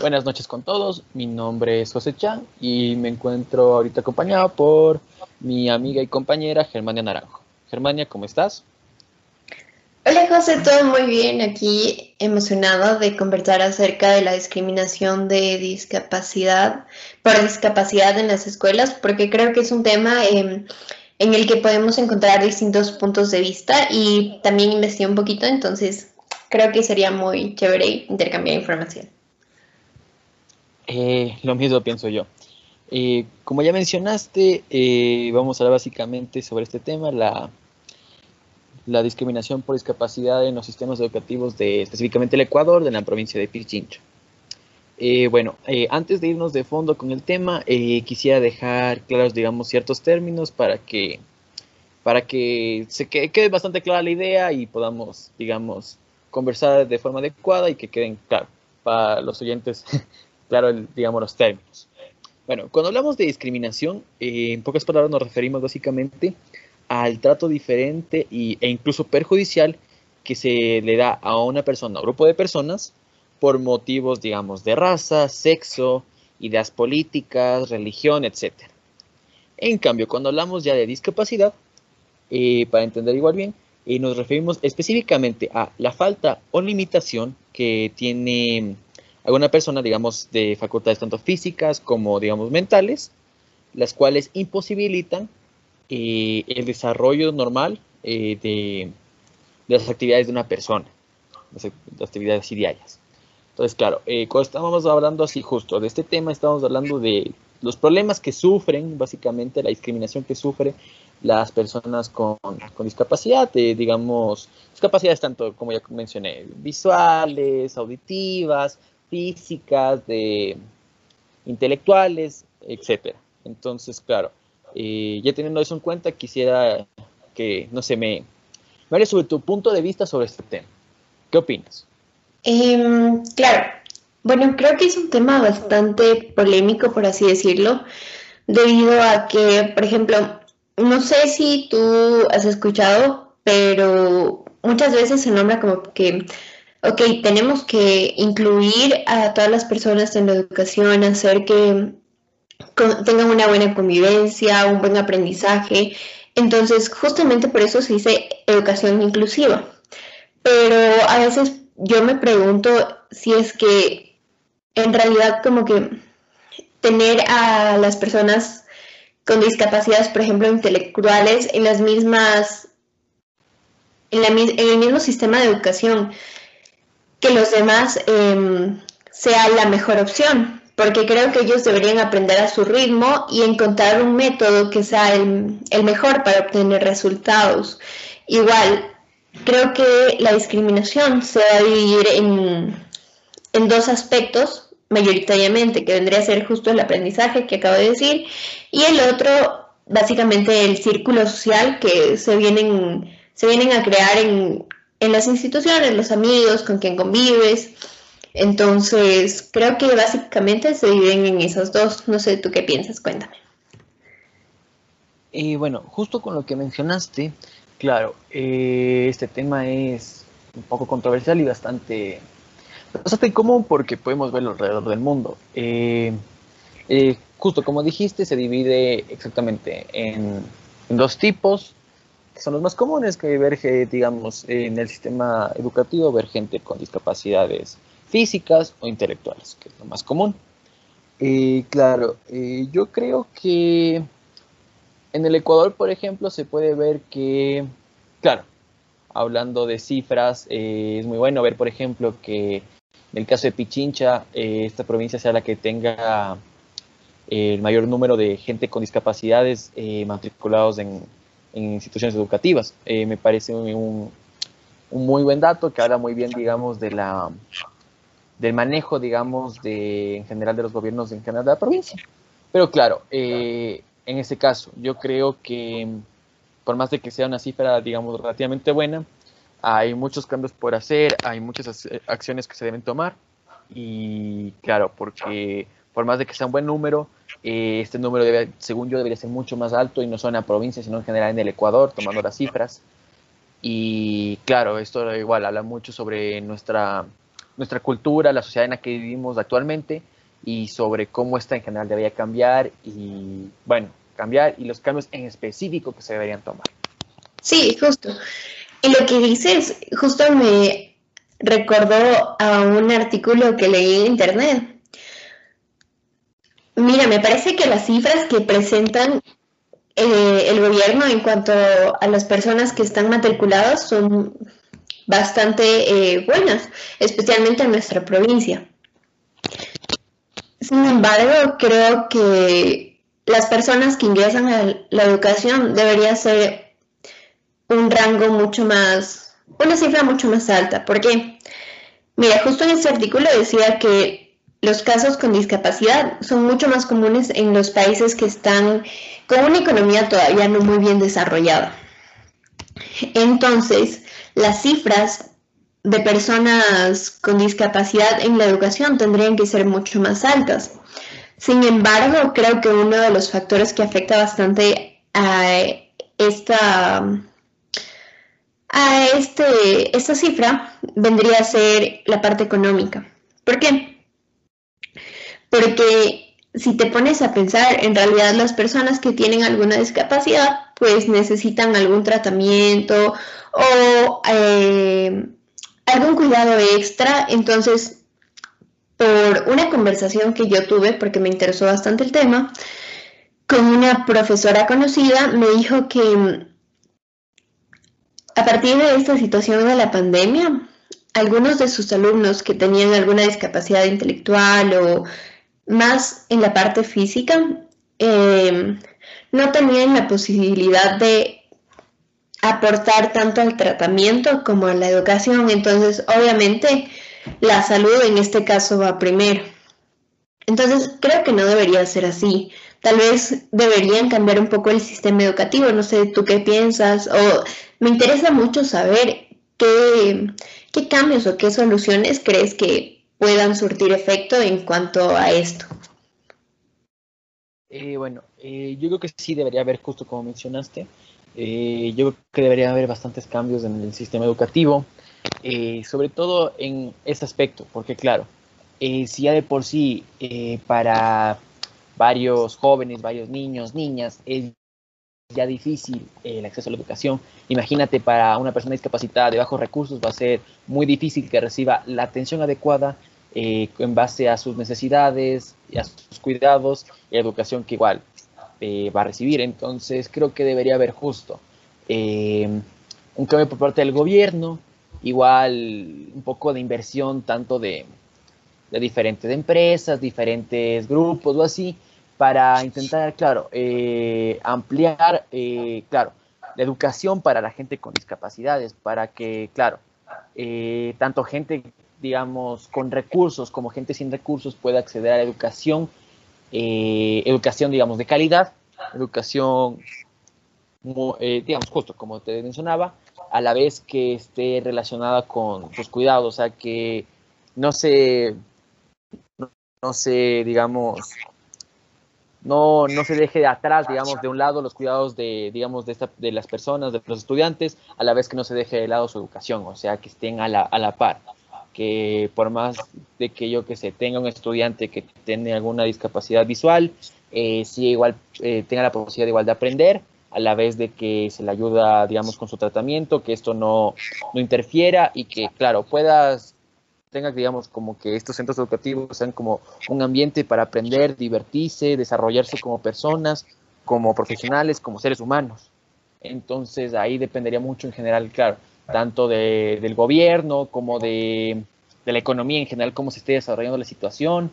Buenas noches con todos, mi nombre es José Chan y me encuentro ahorita acompañado por mi amiga y compañera Germania Naranjo. Germania, ¿cómo estás? Hola José, todo muy bien. Aquí emocionado de conversar acerca de la discriminación de discapacidad por discapacidad en las escuelas, porque creo que es un tema em, en el que podemos encontrar distintos puntos de vista y también investigué un poquito, entonces creo que sería muy chévere intercambiar información. Eh, lo mismo pienso yo. Eh, como ya mencionaste, eh, vamos a hablar básicamente sobre este tema, la, la discriminación por discapacidad en los sistemas educativos de específicamente el Ecuador, de la provincia de Pichincha. bueno, antes de irnos de fondo con el tema, quisiera dejar claros, digamos, ciertos términos para que, para que se quede, quede bastante clara la idea y podamos, digamos, conversar de forma adecuada y que queden claros para los oyentes claro, digamos, los términos. Bueno, cuando hablamos de discriminación, eh, en pocas palabras nos referimos básicamente al trato diferente y, e incluso perjudicial que se le da a una persona o grupo de personas por motivos, digamos, de raza, sexo, ideas políticas, religión, etc. En cambio, cuando hablamos ya de discapacidad, eh, para entender igual bien, eh, nos referimos específicamente a la falta o limitación que tiene alguna persona, digamos, de facultades tanto físicas como, digamos, mentales, las cuales imposibilitan eh, el desarrollo normal eh, de, las actividades de una persona, las, actividades diarias. Entonces, claro, eh, cuando estábamos hablando así justo de este tema, estamos hablando de los problemas que sufren, básicamente la discriminación que sufren las personas con, con discapacidad, digamos, discapacidades tanto, como ya mencioné, visuales, auditivas, físicas, de intelectuales, etcétera. Entonces, claro, eh, ya teniendo eso en cuenta, quisiera que, no sé, me, me sobre tu punto de vista sobre este tema. ¿Qué opinas? Em, claro, bueno, creo que es un tema bastante polémico, por así decirlo, debido a que, por ejemplo, no sé si tú has escuchado, pero muchas veces se nombra como que ok, tenemos que incluir a todas las personas en la educación, hacer que tengan una buena convivencia, un buen aprendizaje. Entonces, justamente por eso se dice educación inclusiva. Pero a veces yo me pregunto si es que en realidad como que tener a las personas con discapacidades, por ejemplo, intelectuales, en las mismas, en, en el mismo sistema de educación, que los demás em, sea la mejor opción, porque creo que ellos deberían aprender a su ritmo y encontrar un método que sea el, mejor para obtener resultados. Igual, creo que la discriminación se va a dividir en, en dos aspectos mayoritariamente, que vendría a ser justo el aprendizaje que acabo de decir, y el otro, básicamente el círculo social que se vienen, se vienen a crear en, en las instituciones, los amigos con quien convives. Entonces, creo que básicamente se dividen en esos dos. No sé, ¿tú qué piensas? Cuéntame. Y bueno, justo con lo que mencionaste, claro, eh, este tema es un poco controversial y bastante, bastante común porque podemos verlo alrededor del mundo. Eh, eh, justo como dijiste, se divide exactamente en, en dos tipos son los más comunes que ver, digamos, en el sistema educativo, ver gente con discapacidades físicas o intelectuales, que es lo más común. Eh, claro, eh, yo creo que en el Ecuador, por ejemplo, se puede ver que, claro, hablando de cifras, eh, es muy bueno ver, por ejemplo, que en el caso de Pichincha, esta provincia sea la que tenga el mayor número de gente con discapacidades matriculados en, en instituciones educativas. Eh, me parece un, un, muy buen dato que habla muy bien, digamos, de la, del manejo, digamos, de, en general de los gobiernos en general de la provincia. Pero claro, eh, en este caso, yo creo que por más de que sea una cifra, digamos, relativamente buena, hay muchos cambios por hacer, hay muchas acciones que se deben tomar y claro, porque por más de que sea un buen número, eh, este número, debe, según yo, debería ser mucho más alto y no solo en la provincia, sino en general en el Ecuador, tomando las cifras. Y claro, esto igual habla mucho sobre nuestra, nuestra cultura, la sociedad en la que vivimos actualmente y sobre cómo esta en general debería cambiar y, bueno, cambiar y los cambios en específico que se deberían tomar. Sí, justo. Y lo que dices justo me recordó a un artículo que leí en internet. Mira, me parece que las cifras que presentan eh, el gobierno en cuanto a las personas que están matriculadas son bastante eh, buenas, especialmente en nuestra provincia. Sin embargo, creo que las personas que ingresan a la educación debería ser un rango mucho más, una cifra mucho más alta. porque Mira, justo en ese artículo decía que los casos con discapacidad son mucho más comunes en los países que están con una economía todavía no muy bien desarrollada. Entonces, las cifras de personas con discapacidad en la educación tendrían que ser mucho más altas. Sin embargo, creo que uno de los factores que afecta bastante a esta, a este, esta cifra vendría a ser la parte económica. ¿Por qué? Porque si te pones a pensar, en realidad las personas que tienen alguna discapacidad, pues necesitan algún tratamiento o eh, algún cuidado extra. Entonces, por una conversación que yo tuve, porque me interesó bastante el tema, con una profesora conocida, me dijo que a partir de esta situación de la pandemia, algunos de sus alumnos que tenían alguna discapacidad intelectual o más en la parte física, eh, no tenían la posibilidad de aportar tanto al tratamiento como a la educación. Entonces, obviamente, la salud en este caso va primero. Entonces, creo que no debería ser así. Tal vez deberían cambiar un poco el sistema educativo. No sé, tú qué piensas. O me interesa mucho saber qué, qué cambios o qué soluciones crees que puedan surtir efecto en cuanto a esto. Eh, bueno, eh, yo creo que sí debería haber, justo como mencionaste, eh, yo creo que debería haber bastantes cambios en el sistema educativo, sobre todo en ese aspecto, porque claro, si ya de por sí para varios jóvenes, varios niños, niñas, es ya difícil el acceso a la educación, imagínate para una persona discapacitada de bajos recursos va a ser muy difícil que reciba la atención adecuada en base a sus necesidades a sus cuidados y educación que igual eh, va a recibir. Entonces creo que debería haber justo eh, un cambio por parte del gobierno, igual un poco de inversión tanto de, diferentes empresas, diferentes grupos o así, para intentar, claro, eh, ampliar, claro, la educación para la gente con discapacidades, para que, claro, tanto gente, digamos, con recursos como gente sin recursos pueda acceder a la educación eh, educación, digamos, de calidad, educación, eh, digamos, justo como te mencionaba, a la vez que esté relacionada con sus cuidados, o sea, que no se, no, se, digamos, no, no se deje de atrás, digamos, de un lado los cuidados de, digamos, de, esta, de las personas, de los estudiantes, a la vez que no se deje de lado su educación, o sea, que estén a la, a la par que por más de que yo que sé, tenga un estudiante que tiene alguna discapacidad visual, eh, sí igual eh, tenga la posibilidad igual de aprender, a la vez de que se le ayuda, digamos, con su tratamiento, que esto no, no interfiera y que, claro, puedas, tenga, digamos, como que estos centros educativos sean como un ambiente para aprender, divertirse, desarrollarse como personas, como profesionales, como seres humanos. Entonces ahí dependería mucho en general, claro, tanto de, del gobierno como de, de, la economía en general, cómo se esté desarrollando la situación,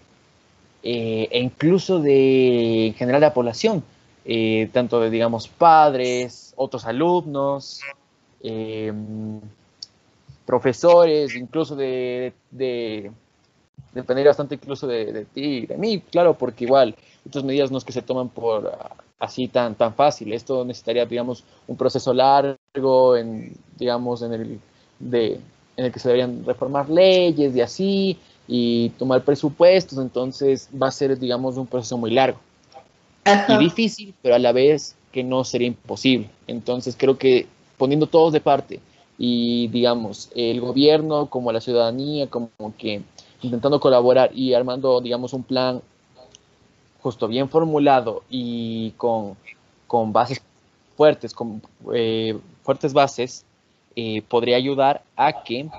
eh, e incluso de, en general, la población, eh, tanto de, digamos, padres, otros alumnos, eh, profesores, incluso de, de, depender bastante incluso de, de ti y de mí, claro, porque igual estas medidas no es que se toman por así tan, tan fácil. Esto necesitaría, digamos, un proceso largo, en, digamos, en el, de, en el que se deberían reformar leyes y así, y tomar presupuestos, entonces va a ser, digamos, un proceso muy largo. Y difícil, pero a la vez que no sería imposible. Entonces creo que poniendo todos de parte, y digamos, el gobierno como la ciudadanía, como que intentando colaborar y armando, digamos, un plan justo bien formulado y con, con bases fuertes, con eh, fuertes bases, eh, podría ayudar a que,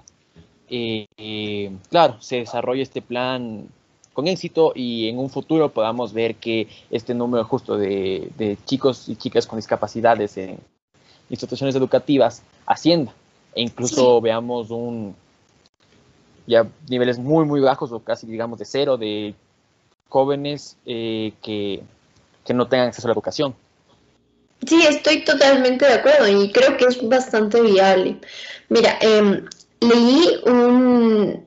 eh, claro, se desarrolle este plan con éxito y en un futuro podamos ver que este número justo de, de chicos y chicas con discapacidades en instituciones educativas ascienda e incluso veamos un ya niveles muy muy bajos o casi digamos de cero de jóvenes eh, que, que, no tengan acceso a la educación. Sí, estoy totalmente de acuerdo y creo que es bastante viable. Mira, eh, leí un,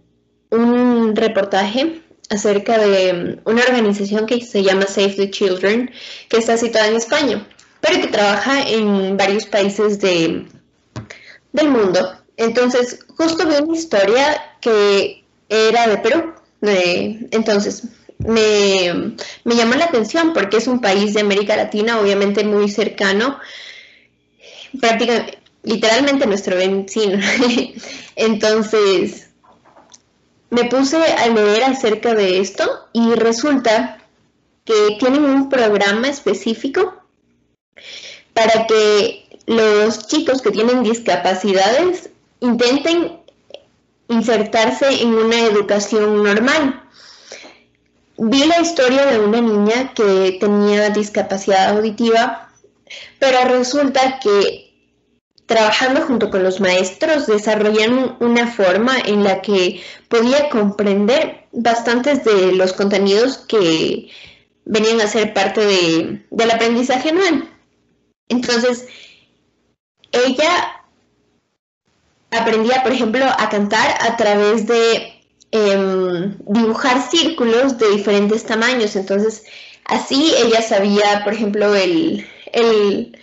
un reportaje acerca de em, una organización que se llama Save the Children, que está situada en España, pero que trabaja en varios países de, del mundo. Entonces, justo vi una historia que era de Perú. entonces, me, me, llamó la atención porque es un país de América Latina, obviamente muy cercano, prácticamente, literalmente nuestro vecino. entonces, me puse a leer acerca de esto y resulta que tienen un programa específico para que los chicos que tienen discapacidades intenten insertarse en una educación normal. Vi la historia de una niña que tenía discapacidad auditiva, pero resulta que trabajando junto con los maestros desarrollaron una forma en la que podía comprender bastantes de los contenidos que venían a ser parte del aprendizaje anual. Entonces, ella aprendía, por ejemplo, a cantar a través de em, dibujar círculos de diferentes tamaños. Entonces, así ella sabía, por ejemplo, el, el,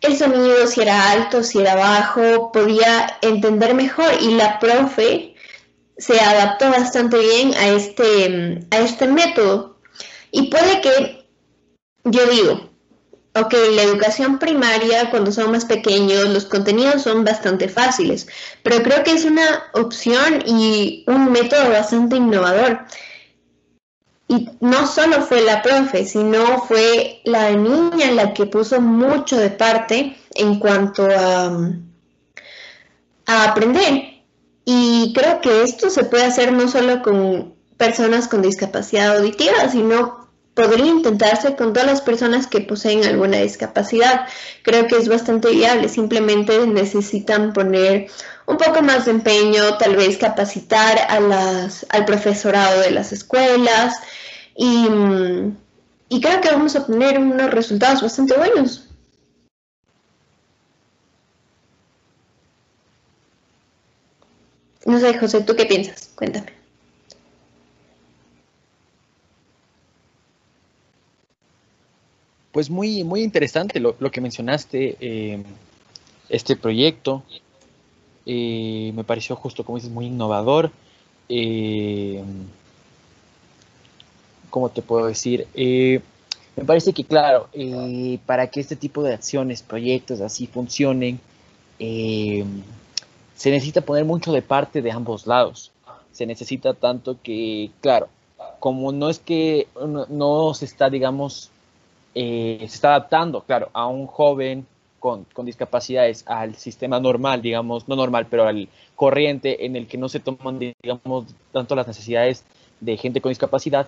el sonido, si era alto, si era bajo, podía entender mejor y la profe se adaptó bastante bien a este, a este método. Y puede que, yo digo, Ok, la educación primaria, cuando son más pequeños, los contenidos son bastante fáciles, pero creo que es una opción y un método bastante innovador. Y no solo fue la profe, sino fue la niña la que puso mucho de parte en cuanto a, a aprender. Y creo que esto se puede hacer no solo con personas con discapacidad auditiva, sino podría intentarse con todas las personas que poseen alguna discapacidad. Creo que es bastante viable, simplemente necesitan poner un poco más de empeño, tal vez capacitar a las, al profesorado de las escuelas y, y creo que vamos a obtener unos resultados bastante buenos. No sé, José, ¿tú qué piensas? Cuéntame. Pues muy, muy interesante lo, que mencionaste, eh, este proyecto. Eh, me pareció justo, como dices, muy innovador. Eh, ¿Cómo te puedo decir? me parece que, claro, para que este tipo de acciones, proyectos así funcionen, se necesita poner mucho de parte de ambos lados. Se necesita tanto que, claro, como no es que no se está, digamos, eh, se está adaptando, claro, a un joven con, discapacidades al sistema normal, digamos, no normal, pero al corriente en el que no se toman, digamos, tanto las necesidades de gente con discapacidad.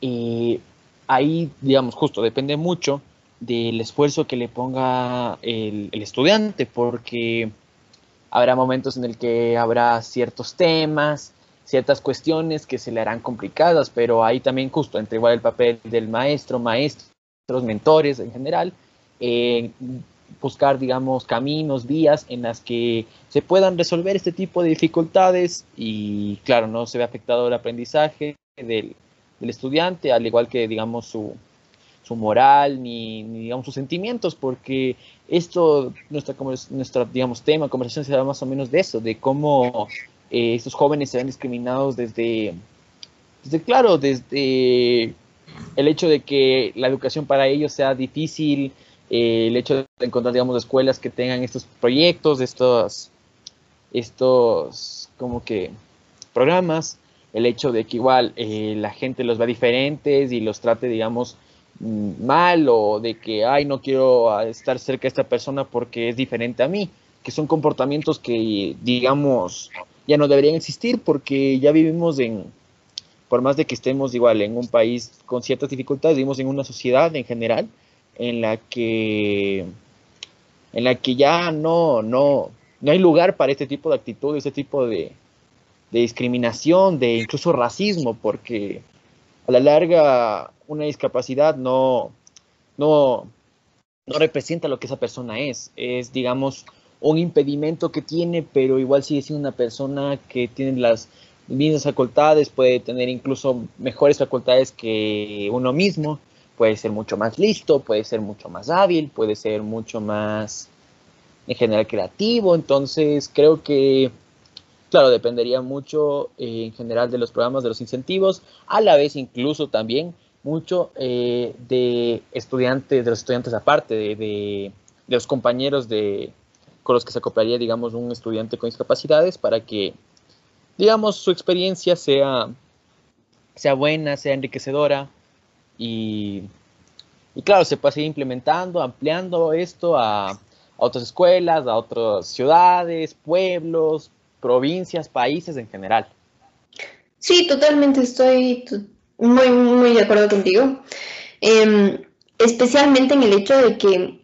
y ahí, digamos, justo depende mucho del esfuerzo que le ponga el, el estudiante, porque habrá momentos en el que habrá ciertos temas, ciertas cuestiones que se le harán complicadas, pero ahí también justo entre igual el papel del maestro, maestro, los mentores en general, eh, buscar, digamos, caminos, vías en las que se puedan resolver este tipo de dificultades y, claro, no se ve afectado el aprendizaje del, estudiante, al igual que, digamos, su, su moral ni, digamos, sus sentimientos, porque esto, nuestra, nuestra, digamos, tema, conversación se da más o menos de eso, de cómo eh, estos jóvenes se ven discriminados desde, desde, claro, desde el hecho de que la educación para ellos sea difícil, eh, el hecho de encontrar, digamos, escuelas que tengan estos proyectos, estos, estos como que programas, el hecho de que igual eh, la gente los vea diferentes y los trate, digamos, mm, mal o de que, ay, no quiero estar cerca de esta persona porque es diferente a mí, que son comportamientos que, digamos, ya no deberían existir porque ya vivimos en, por más de que estemos igual en un país con ciertas dificultades, vivimos en una sociedad en general en la que en la que ya no, no, no hay lugar para este tipo de actitudes, este tipo de, discriminación, de incluso racismo, porque a la larga una discapacidad no, no, no representa lo que esa persona es. Es, digamos, un impedimento que tiene, pero igual sigue siendo una persona que tiene las mismas facultades, puede tener incluso mejores facultades que uno mismo, puede ser mucho más listo, puede ser mucho más hábil, puede ser mucho más en general creativo, entonces creo que, claro, dependería mucho eh, en general de los programas, de los incentivos, a la vez incluso también mucho eh, de estudiantes, de los estudiantes aparte, de, de, los compañeros de, con los que se acoplaría, digamos, un estudiante con discapacidades para que, digamos, su experiencia sea, sea buena, sea enriquecedora y, y claro, se puede seguir implementando, ampliando esto a a otras escuelas, a otras ciudades, pueblos, provincias, países en general. Sí, totalmente estoy muy, muy de acuerdo contigo. Em, especialmente en el hecho de que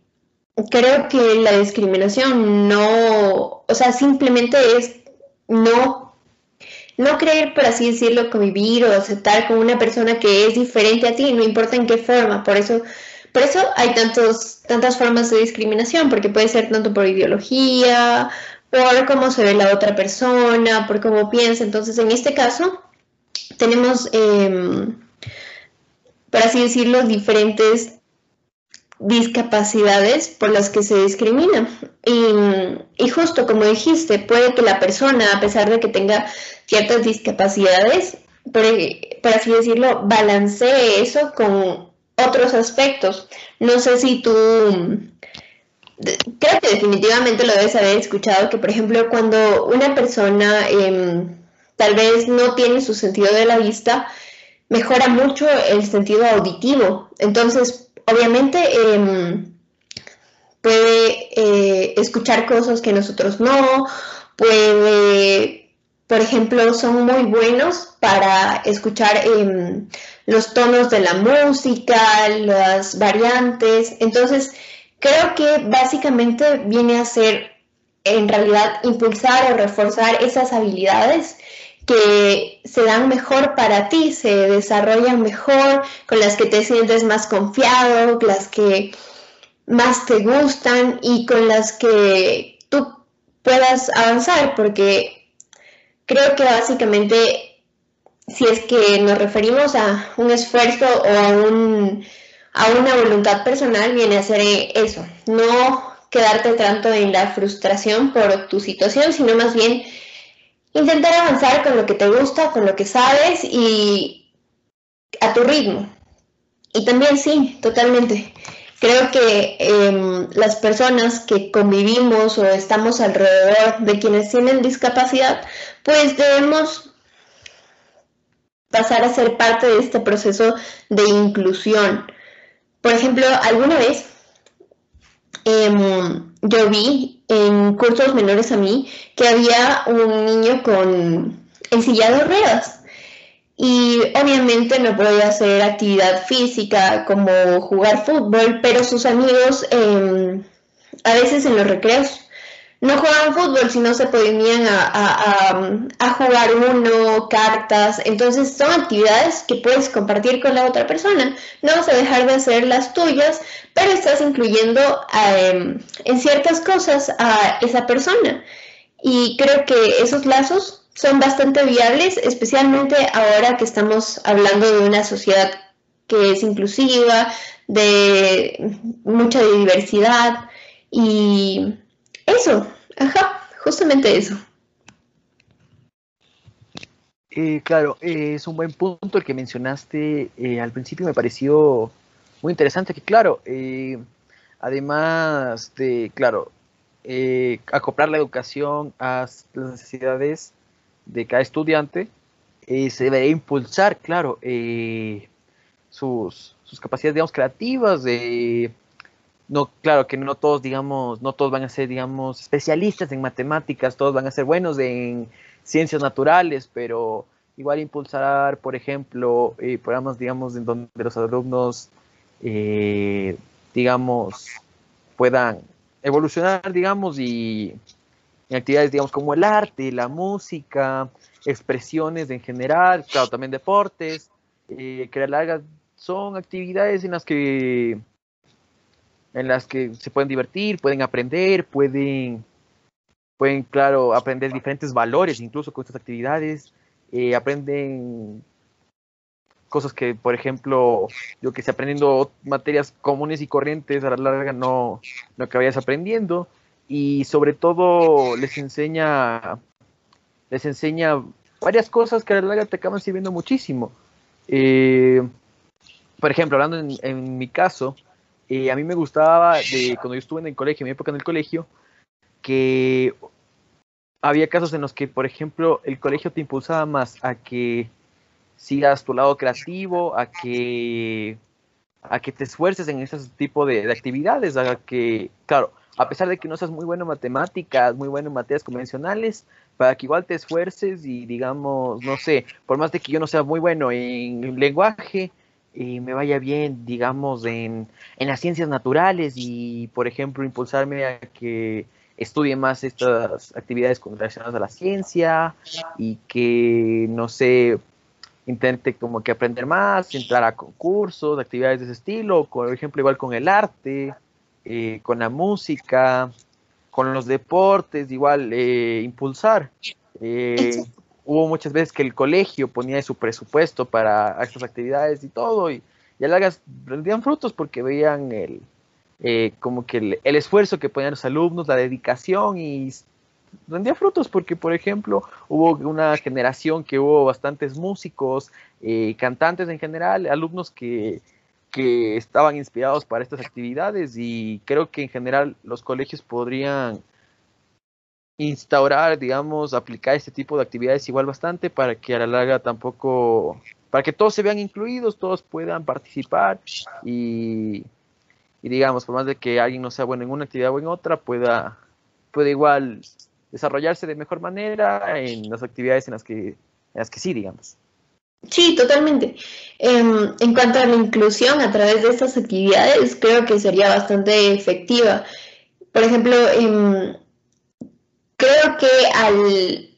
creo que la discriminación no, o sea, simplemente es no, no creer, por así decirlo, convivir o aceptar con una persona que es diferente a ti, no importa en qué forma. Por eso por eso hay tantos, tantas formas de discriminación, porque puede ser tanto por ideología, por cómo se ve la otra persona, por cómo piensa. Entonces, en este caso, tenemos, eh, por así decirlo, diferentes discapacidades por las que se discrimina. Y, justo como dijiste, puede que la persona, a pesar de que tenga ciertas discapacidades, por, por así decirlo, balancee eso con otros aspectos. No sé si tú, creo que definitivamente lo debes haber escuchado, que por ejemplo cuando una persona em, tal vez no tiene su sentido de la vista, mejora mucho el sentido auditivo. Entonces, obviamente em, puede eh, escuchar cosas que nosotros no, puede por ejemplo, son muy buenos para escuchar em, los tonos de la música, las variantes. Entonces, creo que básicamente viene a ser, en realidad, impulsar o reforzar esas habilidades que se dan mejor para ti, se desarrollan mejor, con las que te sientes más confiado, las que más te gustan y con las que tú puedas avanzar, porque creo que básicamente, si es que nos referimos a un esfuerzo o a, un, una voluntad personal, viene a ser eso, no quedarte tanto en la frustración por tu situación, sino más bien intentar avanzar con lo que te gusta, con lo que sabes y a tu ritmo. Y también sí, totalmente. Creo que em, las personas que convivimos o estamos alrededor de quienes tienen discapacidad, pues debemos pasar a ser parte de este proceso de inclusión. Por ejemplo, alguna vez em, yo vi en cursos menores a mí que había un niño con en silla de ruedas. Y obviamente no podía hacer actividad física como jugar fútbol, pero sus amigos em, a veces en los recreos no jugaban fútbol, sino se ponían a, jugar uno, cartas. Entonces son actividades que puedes compartir con la otra persona. No vas a dejar de hacer las tuyas, pero estás incluyendo em, en ciertas cosas a esa persona. Y creo que esos lazos son bastante viables, especialmente ahora que estamos hablando de una sociedad que es inclusiva, de mucha diversidad y eso, ajá, justamente eso. Eh, claro, eh, es un buen punto el que mencionaste eh, al principio, me pareció muy interesante que, claro, además de, claro, eh, acoplar la educación a las necesidades de cada estudiante, eh, se debería impulsar, claro, eh, sus, sus, capacidades, digamos, creativas, de, no, claro, que no todos, digamos, no todos van a ser, digamos, especialistas en matemáticas, todos van a ser buenos en ciencias naturales, pero igual impulsar, por ejemplo, programas, digamos, en donde los alumnos, digamos, puedan evolucionar, digamos, y en actividades, digamos, como el arte, la música, expresiones en general, claro, también deportes, eh, que largas son actividades en las que en las que se pueden divertir, pueden aprender, pueden, pueden, claro, aprender diferentes valores incluso con estas actividades, eh, aprenden cosas que, por ejemplo, yo que sé, aprendiendo materias comunes y corrientes a la larga no, no acabas aprendiendo. Y sobre todo les enseña, les enseña varias cosas que a la larga te acaban sirviendo muchísimo. Eh, por ejemplo, hablando en, mi caso, eh, a mí me gustaba de cuando yo estuve en el colegio, en mi época en el colegio, que había casos en los que, por ejemplo, el colegio te impulsaba más a que sigas tu lado creativo, a que, a que te esfuerces en ese tipo de, actividades, a que, claro, a pesar de que no seas muy bueno en matemáticas, muy bueno en materias convencionales, para que igual te esfuerces y digamos, no sé, por más de que yo no sea muy bueno en lenguaje, y me vaya bien, digamos, en, en las ciencias naturales y, por ejemplo, impulsarme a que estudie más estas actividades relacionadas a la ciencia y que, no sé, intente como que aprender más, entrar a concursos, actividades de ese estilo, por ejemplo, igual con el arte, eh, con la música, con los deportes, igual eh, impulsar. Eh, hubo muchas veces que el colegio ponía su presupuesto para estas actividades y todo, y, y a largas rendían frutos porque veían el, como que el, el, esfuerzo que ponían los alumnos, la dedicación y rendía frutos porque, por ejemplo, hubo una generación que hubo bastantes músicos, eh, cantantes en general, alumnos que, que estaban inspirados para estas actividades y creo que en general los colegios podrían instaurar, digamos, aplicar este tipo de actividades igual bastante para que a la larga tampoco, para que todos se vean incluidos, todos puedan participar y, y digamos, por más de que alguien no sea bueno en una actividad o en otra, pueda, pueda igual desarrollarse de mejor manera en las actividades en las que, en las que sí, digamos. Sí, totalmente. Em, en cuanto a la inclusión a través de estas actividades, creo que sería bastante efectiva. Por ejemplo, em, que al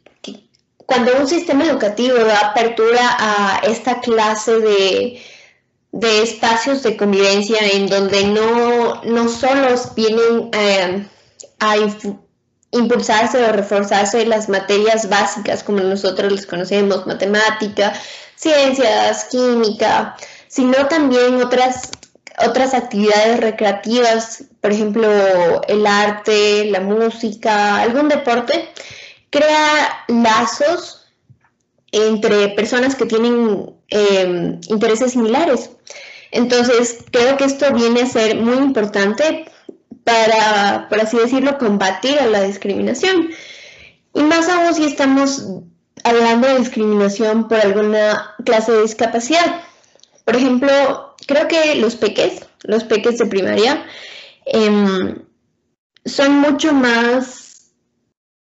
cuando un sistema educativo da apertura a esta clase de, de espacios de convivencia en donde no, no solo vienen eh, a, impulsarse o reforzarse las materias básicas como nosotros les conocemos, matemática, ciencias, química, sino también otras, otras actividades recreativas, por ejemplo, el arte, la música, algún deporte, crea lazos entre personas que tienen em, intereses similares. Entonces, creo que esto viene a ser muy importante para, por así decirlo, combatir a la discriminación. Y más aún si estamos hablando de discriminación por alguna clase de discapacidad. Por ejemplo, creo que los peques, los peques de primaria, em, son mucho más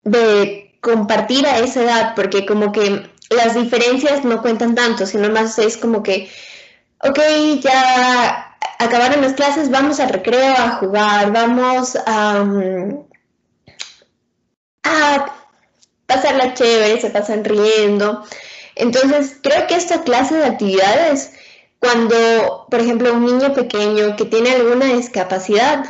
de compartir a esa edad, porque como que las diferencias no cuentan tanto, sino más es como que, ok, ya acabaron las clases, vamos al recreo a jugar, vamos a, mm, a pasarla chévere, se pasan riendo. Entonces, creo que esta clase de actividades, cuando, por ejemplo, un niño pequeño que tiene alguna discapacidad,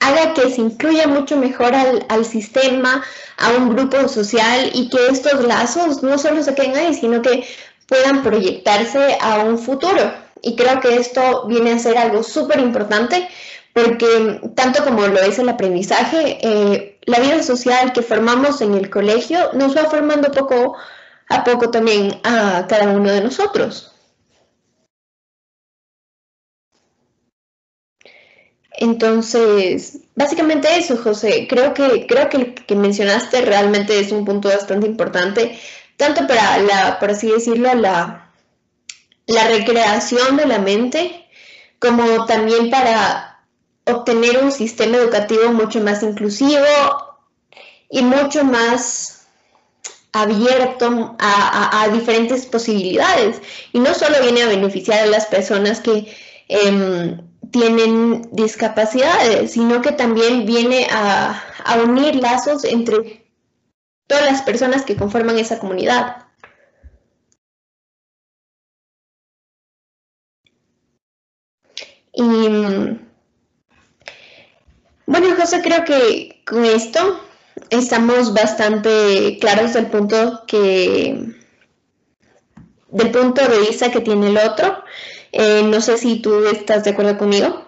haga que se incluya mucho mejor al, al, sistema, a un grupo social y que estos lazos no solo se queden ahí, sino que puedan proyectarse a un futuro. Y creo que esto viene a ser algo súper importante porque tanto como lo es el aprendizaje, eh, la vida social que formamos en el colegio nos va formando poco a poco también a cada uno de nosotros. Entonces, básicamente eso, José. Creo que, creo que el que mencionaste realmente es un punto bastante importante, tanto para la, por así decirlo, la, la recreación de la mente, como también para obtener un sistema educativo mucho más inclusivo y mucho más abierto a, diferentes posibilidades. Y no solo viene a beneficiar a las personas que em, tienen discapacidades, sino que también viene a, a unir lazos entre todas las personas que conforman esa comunidad. Y bueno, José, creo que con esto estamos bastante claros del punto que del punto de vista que tiene el otro. Eh, no sé si tú estás de acuerdo conmigo.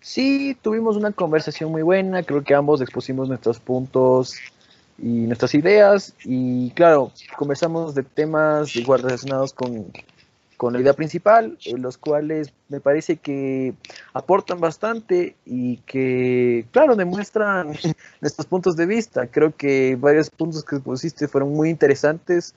Sí, tuvimos una conversación muy buena, creo que ambos expusimos nuestros puntos y nuestras ideas y claro, conversamos de temas igual relacionados con con la idea principal, los cuales me parece que aportan bastante y que, claro, demuestran nuestros puntos de vista. Creo que varios puntos que pusiste fueron muy interesantes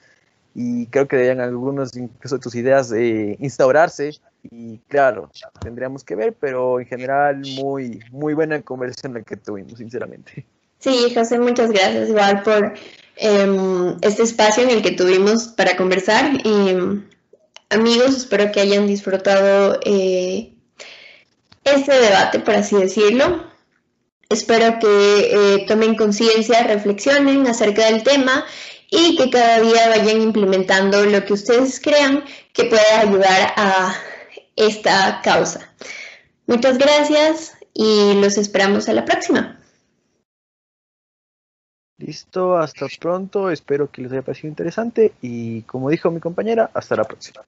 y creo que deberían algunos incluso tus ideas eh, instaurarse y claro, tendríamos que ver, pero en general muy, muy buena conversación la que tuvimos, sinceramente. Sí, José, muchas gracias igual por em, este espacio en el que tuvimos para conversar y amigos, espero que hayan disfrutado eh, este debate, por así decirlo. Espero que eh, tomen conciencia, reflexionen acerca del tema y que cada día vayan implementando lo que ustedes crean que pueda ayudar a esta causa. Muchas gracias y los esperamos a la próxima. Listo, hasta pronto. Espero que les haya parecido interesante y como dijo mi compañera, hasta la próxima.